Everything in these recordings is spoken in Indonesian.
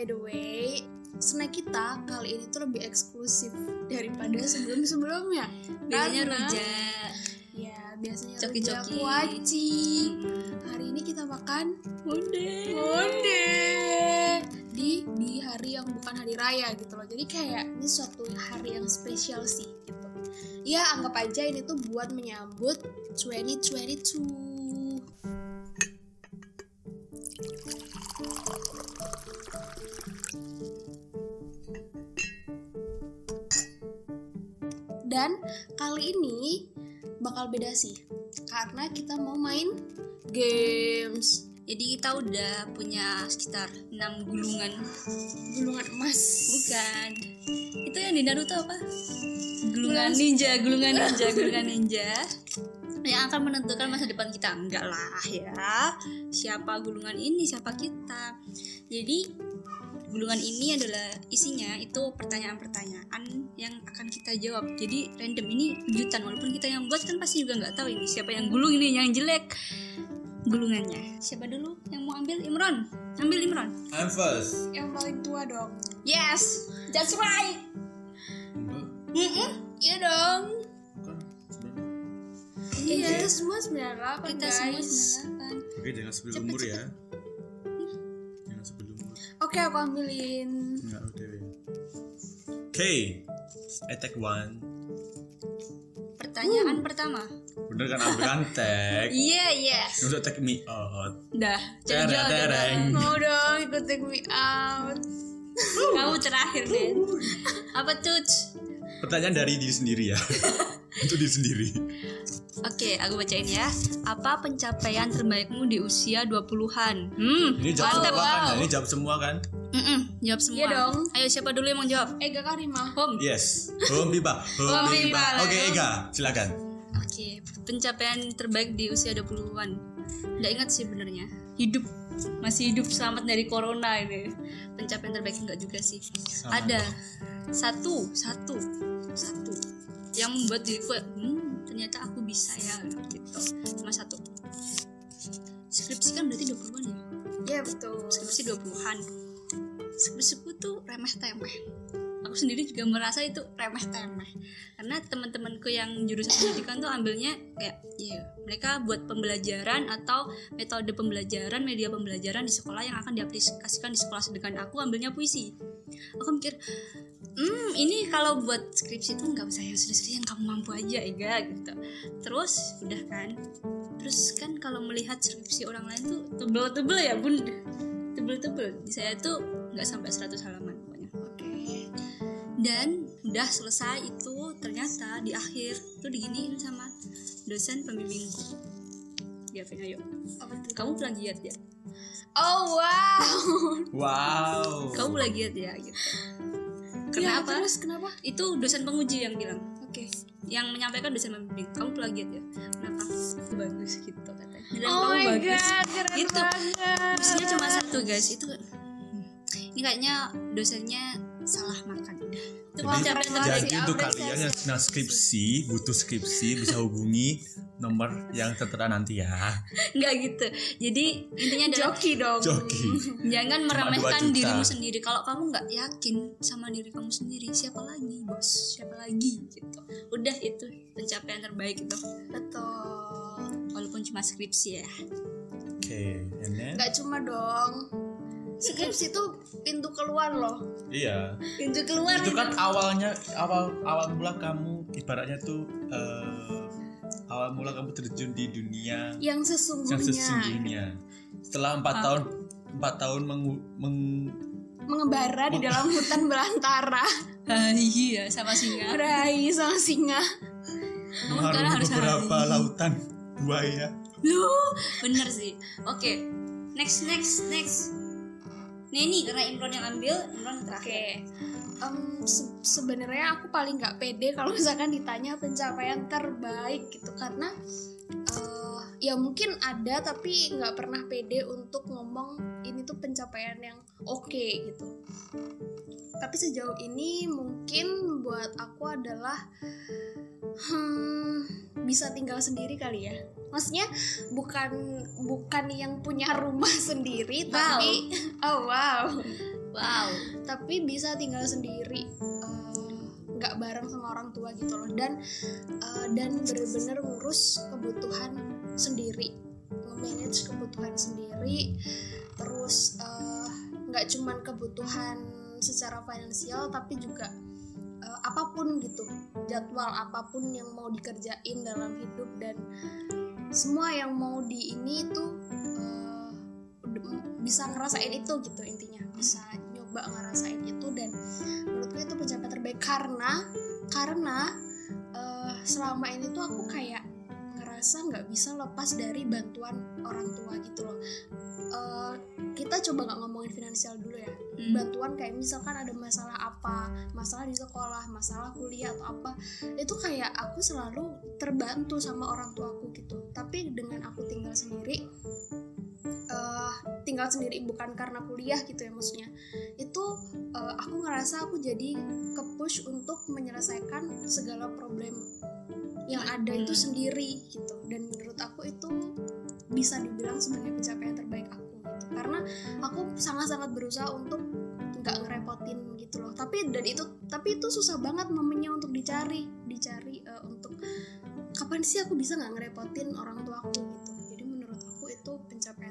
by the way, snack kita kali ini tuh lebih eksklusif daripada sebelum-sebelumnya. Biasanya rujak. Ya, biasanya Coki-coki. rujak kuaci. Hari ini kita makan Onde. onde di di hari yang bukan hari raya gitu loh. Jadi kayak ini suatu hari yang spesial sih gitu. Ya, anggap aja ini tuh buat menyambut 2022. Kali ini bakal beda sih. Karena kita mau main games Jadi kita udah punya sekitar 6 gulungan. gulungan emas. Bukan. Itu yang di Naruto apa? Gulungan ninja, gulungan ninja, gulungan ninja. Yang akan menentukan masa depan kita. Enggak lah ya. Siapa gulungan ini, siapa kita. Jadi gulungan ini adalah isinya itu pertanyaan-pertanyaan yang akan kita jawab. Jadi random ini kejutan walaupun kita yang buat kan pasti juga nggak tahu ini siapa yang gulung ini yang jelek gulungannya. Siapa dulu yang mau ambil Imron? Ambil Imron. I'm first. Yang paling tua dong. Yes, that's right. Enggak, Mm-mm. Iya dong. bukan. Sebenarnya. Iya, kita semua 98 Kita guys. semua 98. Oke, jangan sebelum umur cepet. ya. Jangan. Oke, aku ambilin. Oke. I take one. Pertanyaan pertama. Bener kan ambil tag. Iya, yes. Nggak usah take me out. Dah, tereng. dong. Mau dong ikut take me out. Kamu terakhir, Den. Apa tuh? Pertanyaan dari diri sendiri ya. Untuk diri sendiri. Oke, aku bacain ya. Apa pencapaian terbaikmu di usia 20-an? Hmm, Ini jawab mantap. semua kan? Ini jawab semua kan? Mm-mm, jawab semua. Iya dong. Ayo siapa dulu yang mau jawab? Ega Karima. Home. Yes. Home Biba. Home Home Biba. Biba, Oke, lalu. Ega, silakan. Oke, pencapaian terbaik di usia 20-an. Nggak ingat sih benernya. Hidup. Masih hidup selamat dari corona ini. Pencapaian terbaik enggak juga sih. Sama Ada satu, satu, satu yang membuat diriku hmm, ternyata aku bisa ya gitu. Cuma satu. Skripsi kan berarti 20-an ya? Iya betul. Skripsi 20-an. Skripsiku tuh remeh-temeh. Aku sendiri juga merasa itu remeh-temeh. Karena teman-temanku yang jurusan pendidikan tuh ambilnya kayak ya mereka buat pembelajaran atau metode pembelajaran, media pembelajaran di sekolah yang akan diaplikasikan di sekolah sedangkan aku ambilnya puisi. Aku mikir, hmm ini kalau buat skripsi tuh nggak usah yang serius yang kamu mampu aja Ega gitu. Terus udah kan, terus kan kalau melihat skripsi orang lain tuh tebel-tebel ya bun, tebel-tebel. Di saya tuh nggak sampai 100 halaman pokoknya Oke. dan udah selesai itu ternyata di akhir tuh diginiin sama dosen pembimbingku Gavin ayo Apa tuh? kamu plagiat ya Oh wow. Wow. kamu plagiat ya gitu Ya, kenapa terus kenapa? itu dosen penguji yang bilang. Oke. yang menyampaikan dosen pembimbing. Kamu plagiat ya. Kenapa? Itu bagus gitu katanya. Dan Oh kamu my bagus. God, keren Gitu. banget. Isinya cuma satu guys. Itu hmm, ini kayaknya dosennya salah makan Jadi, pencapaian terbaik jadi untuk kalian yang sedang skripsi, butuh skripsi bisa hubungi nomor yang tertera nanti ya. nggak gitu jadi intinya adalah Joki dong. Joki. Jangan meremehkan 2 juta. dirimu sendiri. Kalau kamu nggak yakin sama diri kamu sendiri, siapa lagi, bos? Siapa lagi gitu. Udah itu pencapaian terbaik itu. Betul. Walaupun cuma skripsi ya. Oke, and then Gak cuma dong. Skripsi itu pintu keluar loh. iya. Pintu keluar. Itu kan awalnya awal awal mula kamu ibaratnya tuh eh, awal mula kamu terjun di dunia Yang sesungguhnya. yang sesungguhnya. Setelah empat tahun empat tahun mengu- meng- Mengembara di dalam hutan belantara. Ah, iya, sama singa. Berai sama singa. Harus beberapa hari. lautan buaya. Loh, bener sih. Oke, next, next, next. Nih nih karena Imron yang ambil, Imron terakhir. Em, se- sebenarnya aku paling nggak pede kalau misalkan ditanya pencapaian terbaik gitu karena eh, ya mungkin ada tapi nggak pernah pede untuk ngomong ini tuh pencapaian yang oke gitu. Tapi sejauh ini mungkin buat aku adalah hmm, bisa tinggal sendiri kali ya maksudnya bukan bukan yang punya rumah sendiri Wow. tapi oh wow. Wow. Tapi bisa tinggal sendiri eh, nggak bareng sama orang tua gitu loh. Dan eh, dan bener-bener ngurus kebutuhan sendiri manage kebutuhan sendiri. Terus eh, nggak cuman kebutuhan secara finansial tapi juga eh, apa pun gitu jadwal apa pun yang mau dikerjain dalam hidup dan semua yang mau di ini tuh udah- bisa ngerasain itu gitu intinya. Bisa nyoba ngerasain itu dan menurutku itu pencapaian terbaik. Karena karena eh, selama ini tuh aku kayak ngerasa nggak bisa lepas dari bantuan orang tua gitu loh. Eh, kita coba nggak ngomongin finansial dulu ya. Hmm. bantuan kayak misalkan ada masalah apa masalah di sekolah masalah kuliah atau apa itu kayak aku selalu terbantu sama orang tuaku gitu. Tapi dengan aku tinggal sendiri eh tinggal sendiri bukan karena kuliah gitu ya maksudnya. Itu eh, aku ngerasa aku jadi ke push untuk menyelesaikan segala problem yang ada itu Hmm. sendiri gitu. Dan menurut aku itu bisa dibilang sebagai pencapaian terbaik aku gitu. Karena aku sangat-sangat berusaha untuk nggak ngerepotin gitu loh. Tapi dan itu tapi itu susah banget momennya untuk dicari dicari eh, untuk kapan sih aku bisa nggak ngerepotin orang tua aku gitu. Jadi menurut aku itu pencapaian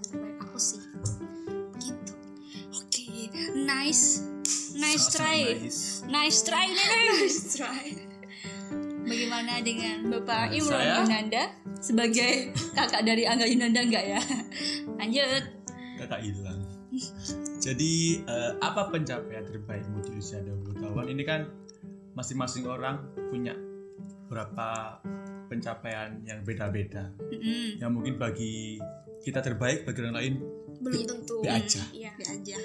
aku sih. Gitu. Oke nice. Nice Sangat try. nice. nice try nice try. Bagaimana dengan bapak Nah, Imron saya- Yunanda? Sebagai kakak dari Angga Yunanda enggak ya? Lanjut. Kakak hilang jadi eh, apa pencapaian terbaikmu di usia 20 tahun? Ini kan masing-masing orang punya beberapa pencapaian yang beda-beda. Mm-mm. yang mungkin bagi kita terbaik bagi orang lain belum tentu. be aja. iya. Ya aja.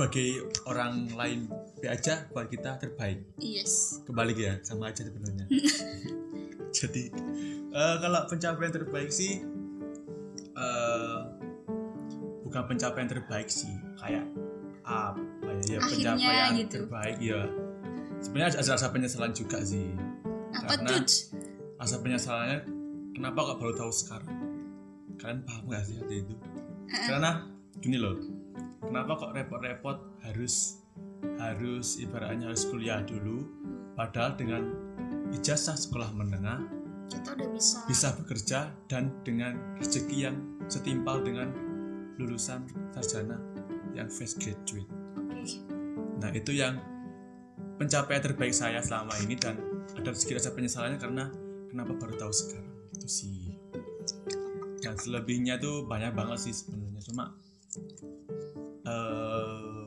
Bagi orang lain be aja buat kita terbaik. Yes. Kembali ya sama aja sebenarnya. Jadi eh, kalau pencapaian terbaik sih eh, bukan pencapaian terbaik sih kayak apa ya, ya Akhirnya pencapaian gitu. terbaik ya. Sebenarnya ada rasa penyesalan juga sih. Apa Karena- tuh rasa penyesalannya kenapa kok baru tahu sekarang kalian paham gak sih hati itu? Karena gini loh kenapa kok repot-repot harus harus ibaratnya harus kuliah dulu padahal dengan ijazah sekolah menengah kita udah bisa. bisa bekerja dan dengan rezeki yang setimpal dengan lulusan sarjana yang fresh graduate. Oke. Nah itu yang pencapaian terbaik saya selama ini dan ada sedikit rasa penyesalannya karena kenapa baru tahu sekarang? Itu sih. Dan selebihnya tuh banyak banget sih sebenarnya. Cuma eh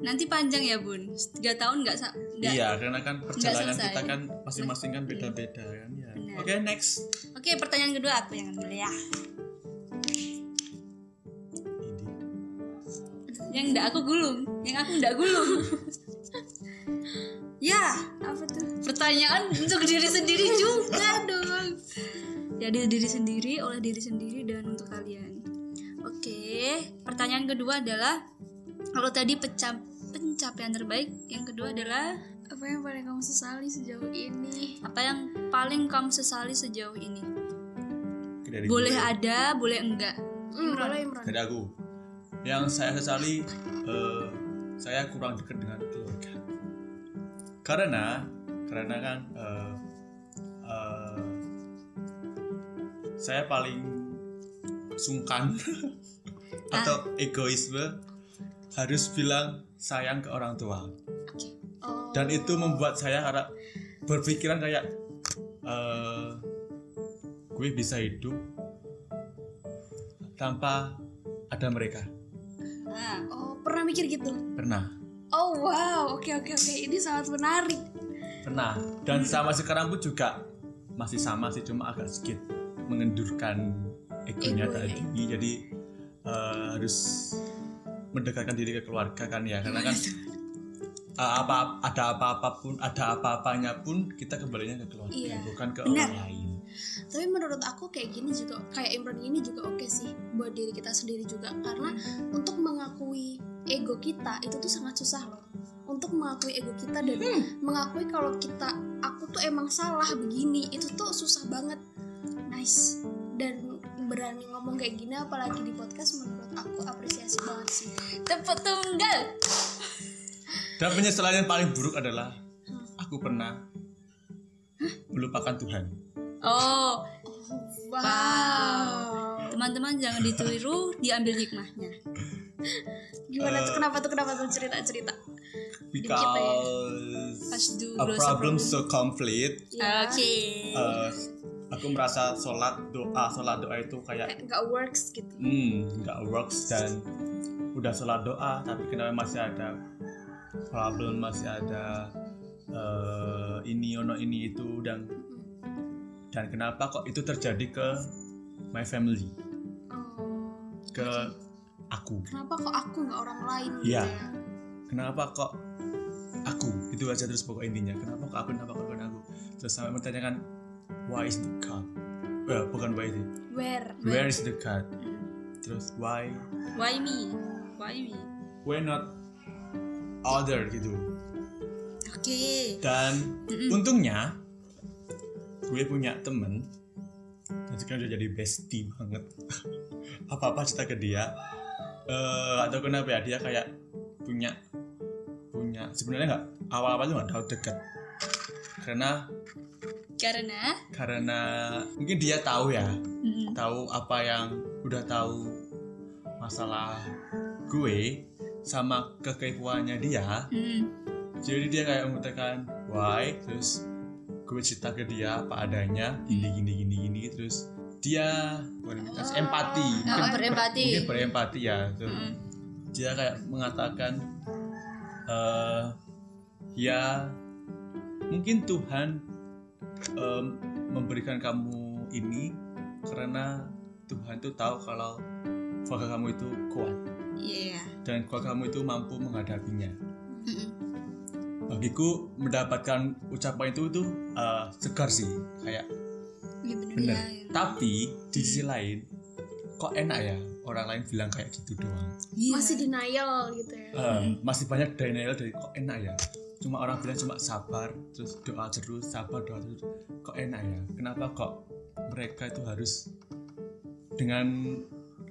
nanti panjang ya bun. Tiga tahun nggak iya karena kan perjalanan kita kan masing-masing kan beda-beda kan ya. Oke next. oke pertanyaan kedua aku yang ambil ya. Ini. yang enggak aku gulung. Yang aku enggak gulung. Ya. Apa tuh? Pertanyaan untuk diri sendiri juga dong dari diri sendiri oleh diri sendiri dan untuk kalian. Oke pertanyaan kedua adalah kalau tadi pecap pencapaian terbaik yang kedua adalah? Apa yang paling kamu sesali sejauh ini? Apa yang paling kamu sesali sejauh ini? Dari boleh gue. ada boleh enggak? Hmm, boleh Imran. Dari aku. Yang saya sesali eh, saya kurang dekat dengan keluarga. Karena karena kan eh, saya paling sungkan atau egoisme harus bilang sayang ke orang tua. Oh, dan itu membuat saya karena berpikiran kayak eh, gue bisa hidup tanpa ada mereka. Nah oh pernah mikir gitu? Pernah. Oh wow. Oke oke oke. Ini sangat menarik. Pernah. Dan sama sekarang pun juga masih sama sih cuma agak sedikit mengendurkan egonya Ego, ya, tadi jadi eh, harus mendekatkan diri ke keluarga kan ya karena kan eh, apa ada apa apa pun ada apa-apanya pun kita kembalinya ke keluarga Iya, bukan ke benar. orang lain. Tapi menurut aku kayak gini juga kayak Imran ini juga oke sih buat diri kita sendiri juga karena untuk mengakui ego kita itu tuh sangat susah loh. Untuk mengakui ego kita dan mengakui kalau kita aku tuh emang salah begini itu tuh susah banget nice. Dan berani ngomong kayak gini apalagi di podcast menurut aku apresiasi banget sih. Tepuk tunggal. Dan penyesalan yang paling buruk adalah aku pernah melupakan Tuhan. Oh. Wow. Teman-teman jangan ditiru diambil hikmahnya. Gimana tuh? Kenapa tuh? Kenapa tuh? Cerita cerita. Because Pas do a problem problem. so complete. Ya, oke. Uh, aku merasa sholat doa sholat doa itu kayak nggak works gitu. Hmm nggak works dan udah sholat doa tapi kenapa masih ada problem masih ada eh, ini ono ini itu dan dan kenapa kok itu terjadi ke my family? Oh, ke aku. kenapa kok aku nggak orang lain gitu ya? Kenapa kok aku? Itu aja terus pokok intinya. Kenapa kok aku? Kenapa kok aku? Terus sampai menanyakan why is the God Eh, bukan why is it. Where? Where is the God terus why? Why me? Why me? Why not other gitu. Oke. Dan untungnya gue punya temen. Dan sekarang udah jadi bestie banget. Apa apa cerita ke dia. Eh atau kenapa ya dia kayak punya punya sebenarnya nggak awal awal tuh nggak tahu deket. Karena karena? Karena mungkin dia tahu ya. Mm, tahu apa yang udah tahu masalah gue sama kekepoannya dia. Mm, jadi dia kayak mengatakan why? Terus gue cerita ke dia apa adanya gini gini gini gini. Terus dia kasih empati. Oh, berempati. mungkin berempati ya. Tuh. mm. dia kayak mengatakan eh ya mungkin Tuhan em, memberikan kamu ini karena Tuhan tuh tahu kalau keluarga kamu itu kuat Iya. dan keluarga kamu itu mampu menghadapinya Mm-mm. bagiku mendapatkan ucapan itu tuh eh, segar sih kayak Iya bener, bener ya, ya. tapi di sisi lain kok enak ya orang lain bilang kayak gitu doang Iya. masih denial gitu ya Eh, masih banyak denial dari kok enak ya cuma orang bilang cuma sabar terus doa terus sabar doa terus. Kok enak ya? Kenapa kok mereka itu harus dengan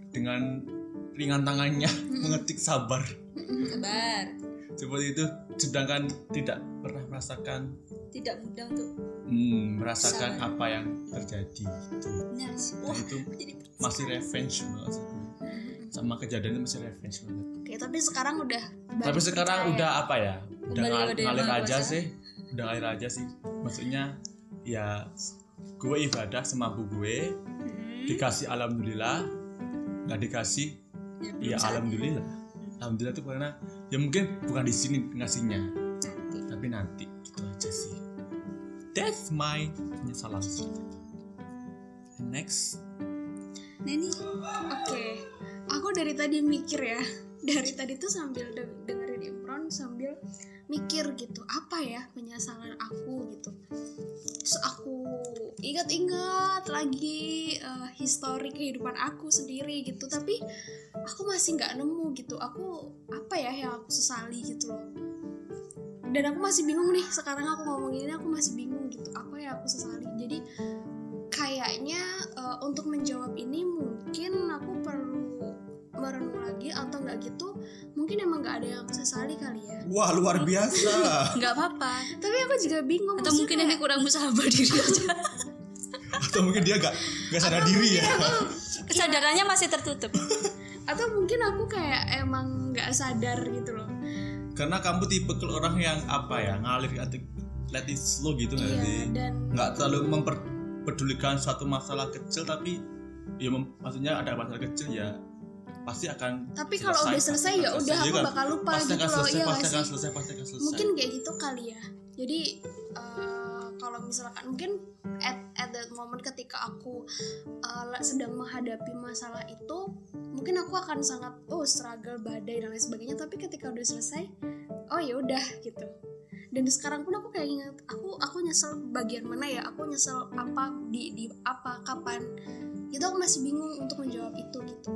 dengan ringan tangannya mengetik sabar? Sabar. Seperti itu sedangkan tidak pernah merasakan tidak mudah untuk hmm, merasakan Sabar. apa yang terjadi Dan wah itu masih revenge banget. Sama kejadian itu masih revenge banget. Oke, tapi sekarang udah tapi sekarang percaya. udah apa ya? Udah ngal- yang ngalir aja sih. Udah ngalir aja sih. Maksudnya ya gue ibadah semampu gue Hmm. dikasih alhamdulillah nggak dikasih Ya, ya alhamdulillah. Alhamdulillah tuh karena ya mungkin bukan di sini ngasihnya Nanti. tapi nanti. Gitu aja sih. That's my penyesalan. Next. Neni Oke, aku dari tadi mikir ya. Dari tadi tuh sambil de- dengerin Imron sambil mikir gitu, apa ya penyesalan aku gitu. Terus aku ingat-ingat lagi eh, histori kehidupan aku sendiri gitu, tapi aku masih nggak nemu gitu. Aku apa ya yang aku sesali gitu loh. Dan aku masih bingung nih sekarang aku ngomong ini aku masih bingung gitu. Apa yang aku sesali? Jadi kayaknya eh, untuk menjawab ini mungkin aku perlu nggak gitu mungkin emang nggak ada yang sesali kali ya. Wah luar biasa. Nggak apa-apa. Tapi aku juga bingung atau mungkin ini kayak- kurang bersahabat diri aja. Atau mungkin dia gak gak sadar diri ya. kesadarannya masih tertutup. Atau mungkin aku kayak emang nggak sadar gitu loh. Karena kamu tipe orang yang apa ya ngalir atau let it slow gitu nggak iya sih? nggak terlalu memperdulikan suatu masalah kecil tapi ya mem- maksudnya ada masalah kecil ya pasti akan tapi kalau udah selesai ya udah aku Iya kan? bakal lupa pasti gitu akan loh selesai iya pasti akan selesai pasti akan selesai. Mungkin kayak gitu kali ya. Jadi eh, kalau misalkan mungkin at at that moment ketika aku la- sedang menghadapi masalah itu mungkin aku akan sangat oh struggle badai dan lain sebagainya. Tapi ketika udah selesai oh ya udah gitu. Dan sekarang pun aku kayak ingat aku aku nyesel bagian mana ya? Aku nyesel apa di di apa kapan itu aku masih bingung untuk menjawab itu gitu.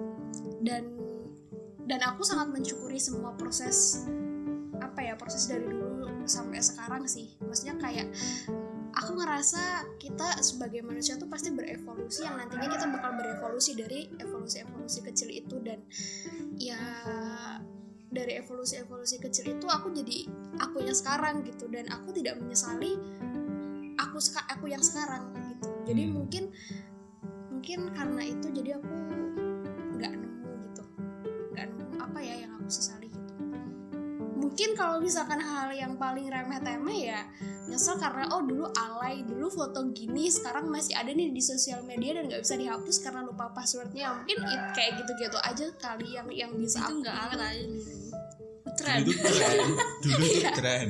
Dan dan aku sangat mensyukuri semua proses apa ya proses dari dulu sampai sekarang sih. Maksudnya kayak aku ngerasa kita sebagai manusia tuh pasti berevolusi yang nantinya kita bakal berevolusi dari evolusi-evolusi kecil itu. Dan ya dari evolusi-evolusi kecil itu aku jadi aku yang sekarang gitu. Dan aku tidak menyesali aku aku yang sekarang gitu. Jadi Hmm. mungkin mungkin karena itu jadi aku nggak nemu gitu. Nggak nemu apa ya yang aku sesali gitu. Mungkin kalau misalkan hal yang paling remeh temeh ya nyesel karena oh dulu alay dulu foto gini sekarang masih ada nih di sosial media dan nggak bisa dihapus karena lupa passwordnya. Mungkin it, kayak gitu-gitu aja kali yang yang bisa itu aku nggak alay tren dulu tuh tren dulu tuh tren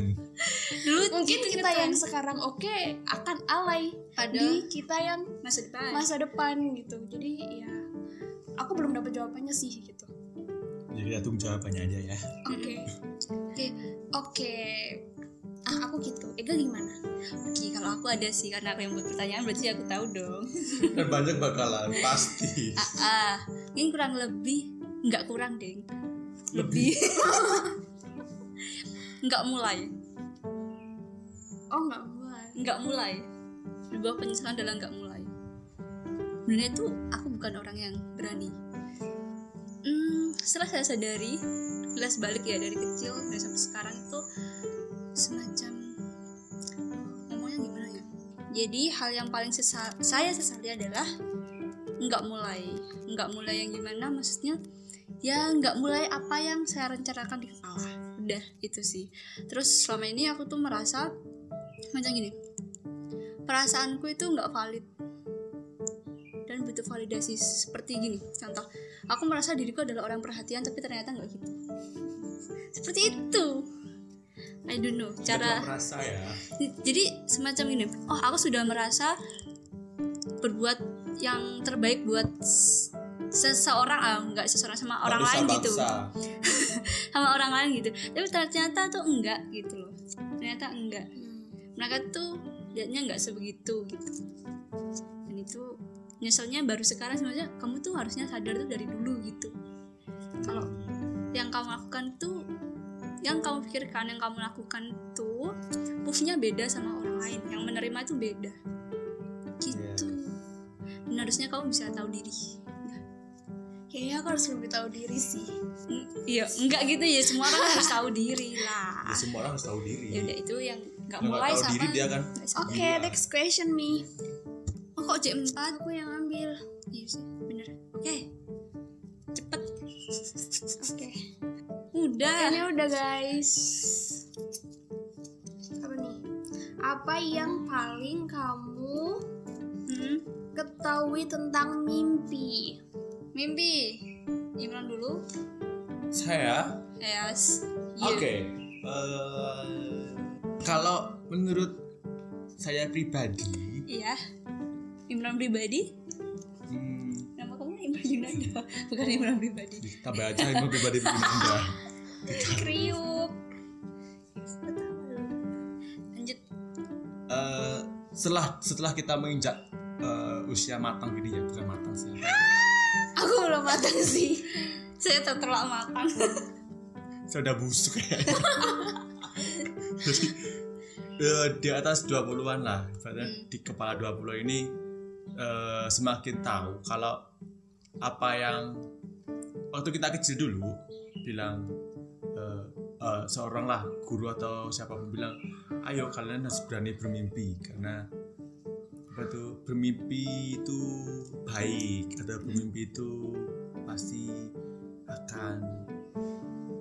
dulu mungkin kita tren. yang sekarang oke akan alay pada di kita yang masa depan. masa depan gitu. Jadi ya aku belum dapat jawabannya sih gitu. Jadi ya tunggu jawabannya aja ya. Oke. Oke. Oke. Ah aku gitu. Ega gimana? Oke, kalau aku ada sih karena aku yang buat pertanyaan berarti aku tahu dong. dan banyak bakalan pasti. Ah, ah. ini kurang lebih nggak kurang deng. Lebih. nggak mulai, oh nggak mulai nggak mulai. Sebuah penyesalan adalah nggak mulai. Sebenarnya itu aku bukan orang yang berani. Hmm, setelah saya sadari, kelas balik ya dari kecil dari sampai sekarang itu semacam ngomongnya gimana ya? Jadi hal yang paling sesal, saya sesali adalah nggak mulai, nggak mulai yang gimana? Maksudnya ya nggak mulai apa yang saya rencanakan di kepala. Udah itu sih. Terus selama ini aku tuh merasa macam gini, perasaanku itu nggak valid dan butuh validasi seperti gini. Contoh, aku merasa diriku adalah orang perhatian tapi ternyata nggak gitu. Seperti itu. I don't know cara merasa ya jadi semacam ini oh aku sudah merasa berbuat yang terbaik buat seseorang ah nggak seseorang sama orang Bangsa, lain gitu. bangsa. sama orang lain gitu. Tapi ternyata tuh enggak gitu loh. Ternyata enggak. Mereka tuh liatnya nggak sebegitu gitu. Dan itu nyeselnya baru sekarang sebenarnya kamu tuh harusnya sadar tuh dari dulu gitu. Kalau yang kamu lakukan tuh yang kamu pikirkan yang kamu lakukan tuh pushnya beda sama orang lain. Yang menerima itu beda. Gitu. Dan harusnya kamu bisa tahu diri kayaknya aku harus lebih tahu diri sih. Iya enggak gitu ya semua orang harus tahu diri lah. Ya, semua orang harus tahu diri. Ya udah itu yang nggak mulai tahu sama diri dia kan. Oke Gila. next question me oh kok jam 4 aku yang ambil. Iya sih bener. Oke. Cepet. Oke. Udah. Kayaknya udah guys. Apa nih? Apa yang paling kamu Hmm, ketahui tentang mimpi? Mimpi. Imran dulu. Saya? Yes. Oke. Iya. eh, kalau menurut saya pribadi iya. Imran pribadi? Hmm, nama kamu Imran Yunanda. Bukan Imran pribadi. Tambah aja ilmu pribadi begini anda Kriuk. lanjut. Eh, setelah setelah kita menginjak eh, usia matang gini ya bukan matang sih Aku belum matang sih. saya tak terlalu matang saya udah busuk kayaknya jadi eh, di atas 20-an lah. Ibaratnya di kepala 20 ini eh, semakin tahu kalau apa yang waktu kita kecil dulu bilang eh, eh, seorang lah guru atau siapa pun bilang ayo kalian harus berani bermimpi karena apa itu bermimpi itu baik atau bermimpi itu pasti akan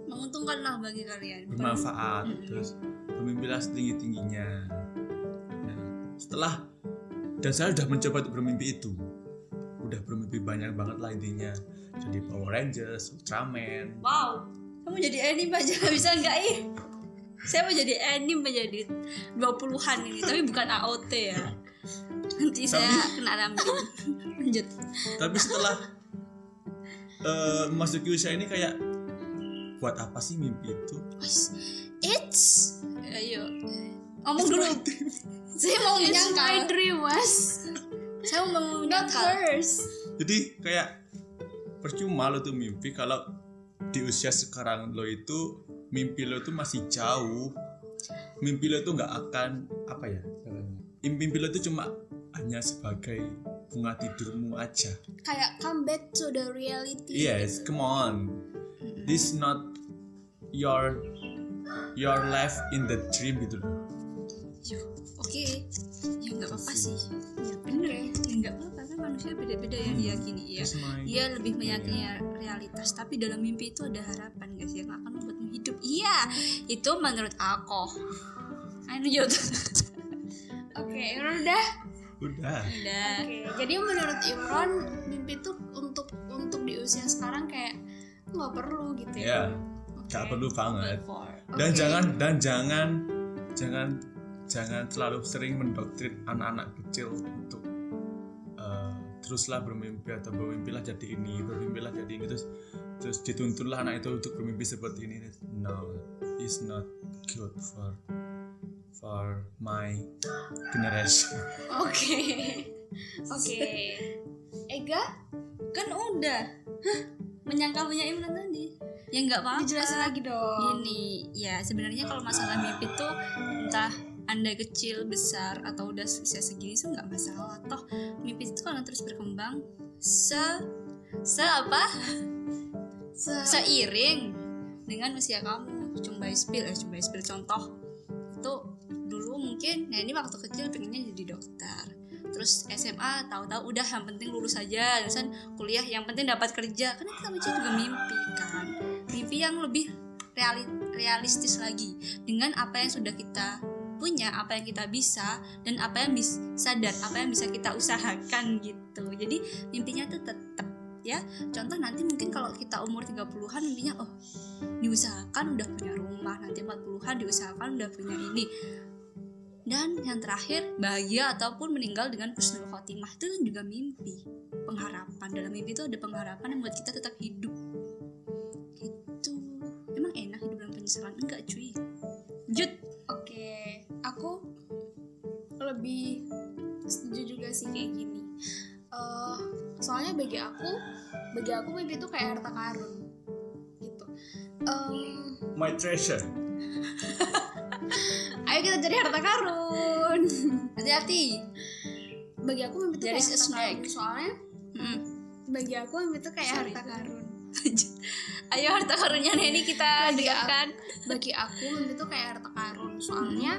menguntungkan lah bagi kalian. bermanfaat. Mm-mm. terus bermimpilah setinggi tingginya nah, setelah dan saya sudah mencoba untuk bermimpi itu. Udah bermimpi banyak banget lah intinya. Jadi Power Rangers, Ultraman. Wow kamu jadi anime aja bisa nggak ih? Saya mau jadi anime aja di 20-an ini tapi bukan AOT ya nanti saya kena rambut lanjut. Tapi setelah eh, memasuki usia ini kayak buat apa sih mimpi itu? It's ayo. Ngomong dulu. saya mau It's my dream, Mas. saya mau hers. jadi kayak percuma lo tuh mimpi kalau di usia sekarang lo itu mimpi lo tuh masih jauh. Mimpi lo tuh nggak akan apa ya mimpi lo itu cuma hanya sebagai bunga tidurmu aja. Kayak come back to the reality. Yes come on. This not your your life in the dream gitu loh. Yo, oke. Ya nggak apa-apa sih. Ya bener ya. Nggak apa-apa kan manusia beda-beda yang diyakini ya. dia lebih meyakini realitas tapi dalam mimpi itu ada harapan guys yang akan membuatmu hidup. Iya itu menurut aku. Ayo lanjut. Oke Imron udah udah. Udah. Oke jadi menurut Imron mimpi itu untuk untuk di usia sekarang kayak nggak perlu gitu ya? Ya gak Oke. perlu banget. Dan jangan dan jangan jangan jangan terlalu sering mendoktrin anak-anak kecil untuk eh, teruslah bermimpi atau bermimpilah jadi ini bermimpilah jadi ini terus terus dituntunlah anak itu untuk bermimpi seperti ini. No it's not good for for my generation oke. Oke. Ega kan udah. Hah? menyangkal punya Imran tadi. Ya nggak apa-apa. Dijelasin lagi dong. Gini ya sebenarnya kalau masalah mimpi tuh entah anda kecil besar atau udah usia segini tuh nggak masalah. Toh mimpi itu kan terus berkembang se se apa? Se- seiring dengan usia kamu. Coba spill eh coba spill contoh. Itu mungkin. Nah ini waktu kecil pengennya jadi dokter. Terus SMA tahu-tahu udah yang penting lulus aja terusan kuliah. Yang penting dapat kerja. Kan itu namanya juga mimpi kan? Mimpi yang lebih reali- realistis lagi. Dengan apa yang sudah kita punya apa yang kita bisa dan apa yang bisa dan apa yang bisa kita usahakan gitu. Jadi mimpinya tuh tetap ya. Contoh nanti mungkin kalau kita umur 30-an mimpinya oh diusahakan udah punya rumah. Nanti 40-an diusahakan udah punya ini dan yang terakhir bahagia ataupun meninggal dengan husnul khotimah. Itu kan juga mimpi pengharapan. Dalam mimpi itu ada pengharapan yang buat kita tetap hidup. Gitu. Emang enak hidup dalam penyesalan? Enggak cuy. Jut Oke, aku lebih setuju juga sih kayak gini. Eh, soalnya bagi aku, bagi aku mimpi itu kayak harta karun, gitu. Em, my treasure ayo kita jadi harta karun. hati-hati Bagi aku mimpi itu kayak snake. karun. Soalnya Mm. bagi aku mimpi itu kayak Sorry. harta karun. ayo harta karunnya ini kita dengarkan Bagi aku mimpi itu kayak harta karun. Soalnya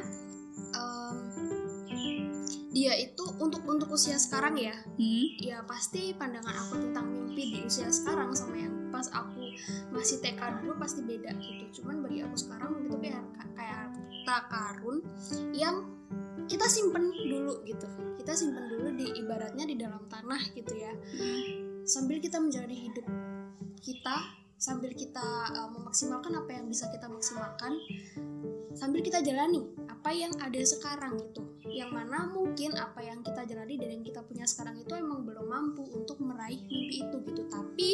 dia itu untuk untuk usia sekarang ya. Hmm? ya pasti pandangan aku tentang mimpi di usia sekarang sama yang pas aku masih TK dulu pasti beda gitu. Cuman bagi aku sekarang mimpi itu kayak kayak harta karun yang kita simpen dulu gitu. Kita simpen dulu di ibaratnya di dalam tanah gitu ya. Sambil kita menjalani hidup kita sambil kita uh, memaksimalkan apa yang bisa kita maksimalkan sambil kita jalani apa yang ada sekarang gitu. Yang mana mungkin apa yang kita jalani dan yang kita punya sekarang itu emang belum mampu untuk meraih mimpi itu gitu. Tapi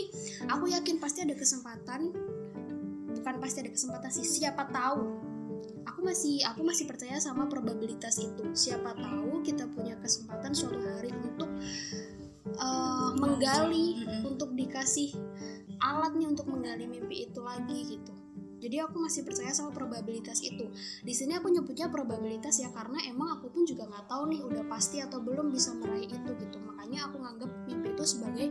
aku yakin pasti ada kesempatan bukan pasti ada kesempatan sih siapa tahu. Aku masih aku masih percaya sama probabilitas itu. Siapa tahu kita punya kesempatan suatu hari untuk uh, menggali untuk dikasih alatnya untuk menggali mimpi itu lagi gitu jadi aku masih percaya sama probabilitas itu. Di sini aku nyebutnya probabilitas ya karena emang aku pun juga nggak tahu nih udah pasti atau belum bisa meraih itu gitu. Makanya aku nganggap mimpi itu sebagai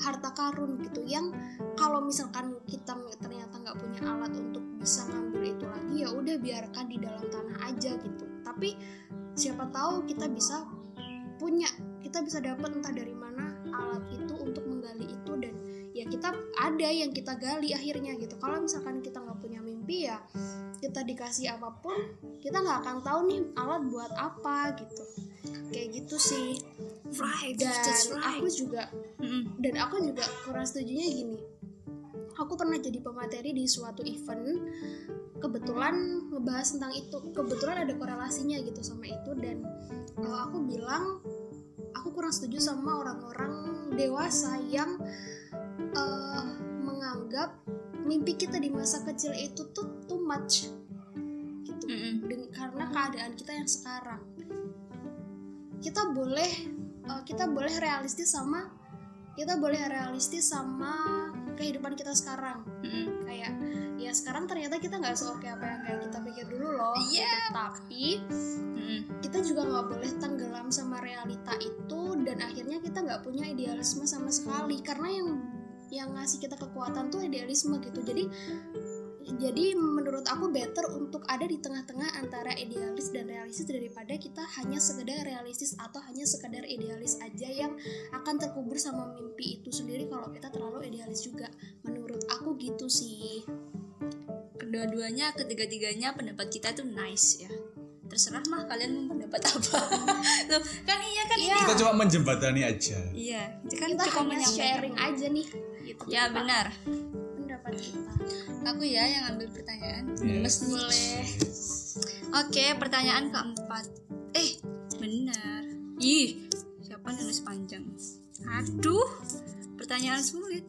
harta karun gitu yang kalau misalkan kita ternyata nggak punya alat untuk bisa ngambil itu lagi ya udah biarkan di dalam tanah aja gitu. Tapi siapa tahu kita bisa punya kita bisa dapat entah dari mana alat itu untuk menggali itu dan ya kita ada yang kita gali akhirnya gitu. Kalau misalkan kita nggak mimpi ya kita dikasih apa pun kita nggak akan tahu nih alat buat apa gitu. Kayak gitu sih. Right dan right. aku juga Mm-mm. dan aku juga kurang setujunya gini. Aku pernah jadi pemateri di suatu event kebetulan ngebahas tentang itu. Kebetulan ada korelasinya gitu sama itu dan uh, aku bilang aku kurang setuju sama orang-orang dewasa yang uh, menganggap mimpi kita di masa kecil itu tuh too much gitu Mm-mm. Den- karena keadaan kita yang sekarang kita boleh uh, kita boleh realistis sama kita boleh realistis sama kehidupan kita sekarang Mm-mm. kayak ya sekarang ternyata kita nggak seoke apa yang kayak kita pikir dulu loh Iya. gitu. tapi Mm-mm. kita juga nggak boleh tenggelam sama realita itu dan akhirnya kita nggak punya idealisme sama sekali karena yang yang ngasih kita kekuatan tuh idealisme gitu. Jadi jadi menurut aku better untuk ada di tengah-tengah antara idealis dan realistis daripada kita hanya sekedar realistis atau hanya sekedar idealis aja yang akan terkubur sama mimpi itu sendiri kalau kita terlalu idealis juga. Menurut aku gitu sih. Kedua-duanya ketiga-tiganya pendapat kita tuh nice ya. Terserah mah kalian mau pendapat apa. Loh, kan iya kan Iya. kita cuma menjembatani aja. Iya itu kan kita cukup hanya menyampaikan sharing aja nih gitu. Ya Pak. benar. Pendapat kita. Aku ya yang ambil pertanyaan. Yes. Boleh. Oke pertanyaan keempat. Eh benar. Ih siapa nulis panjang? Aduh pertanyaan sulit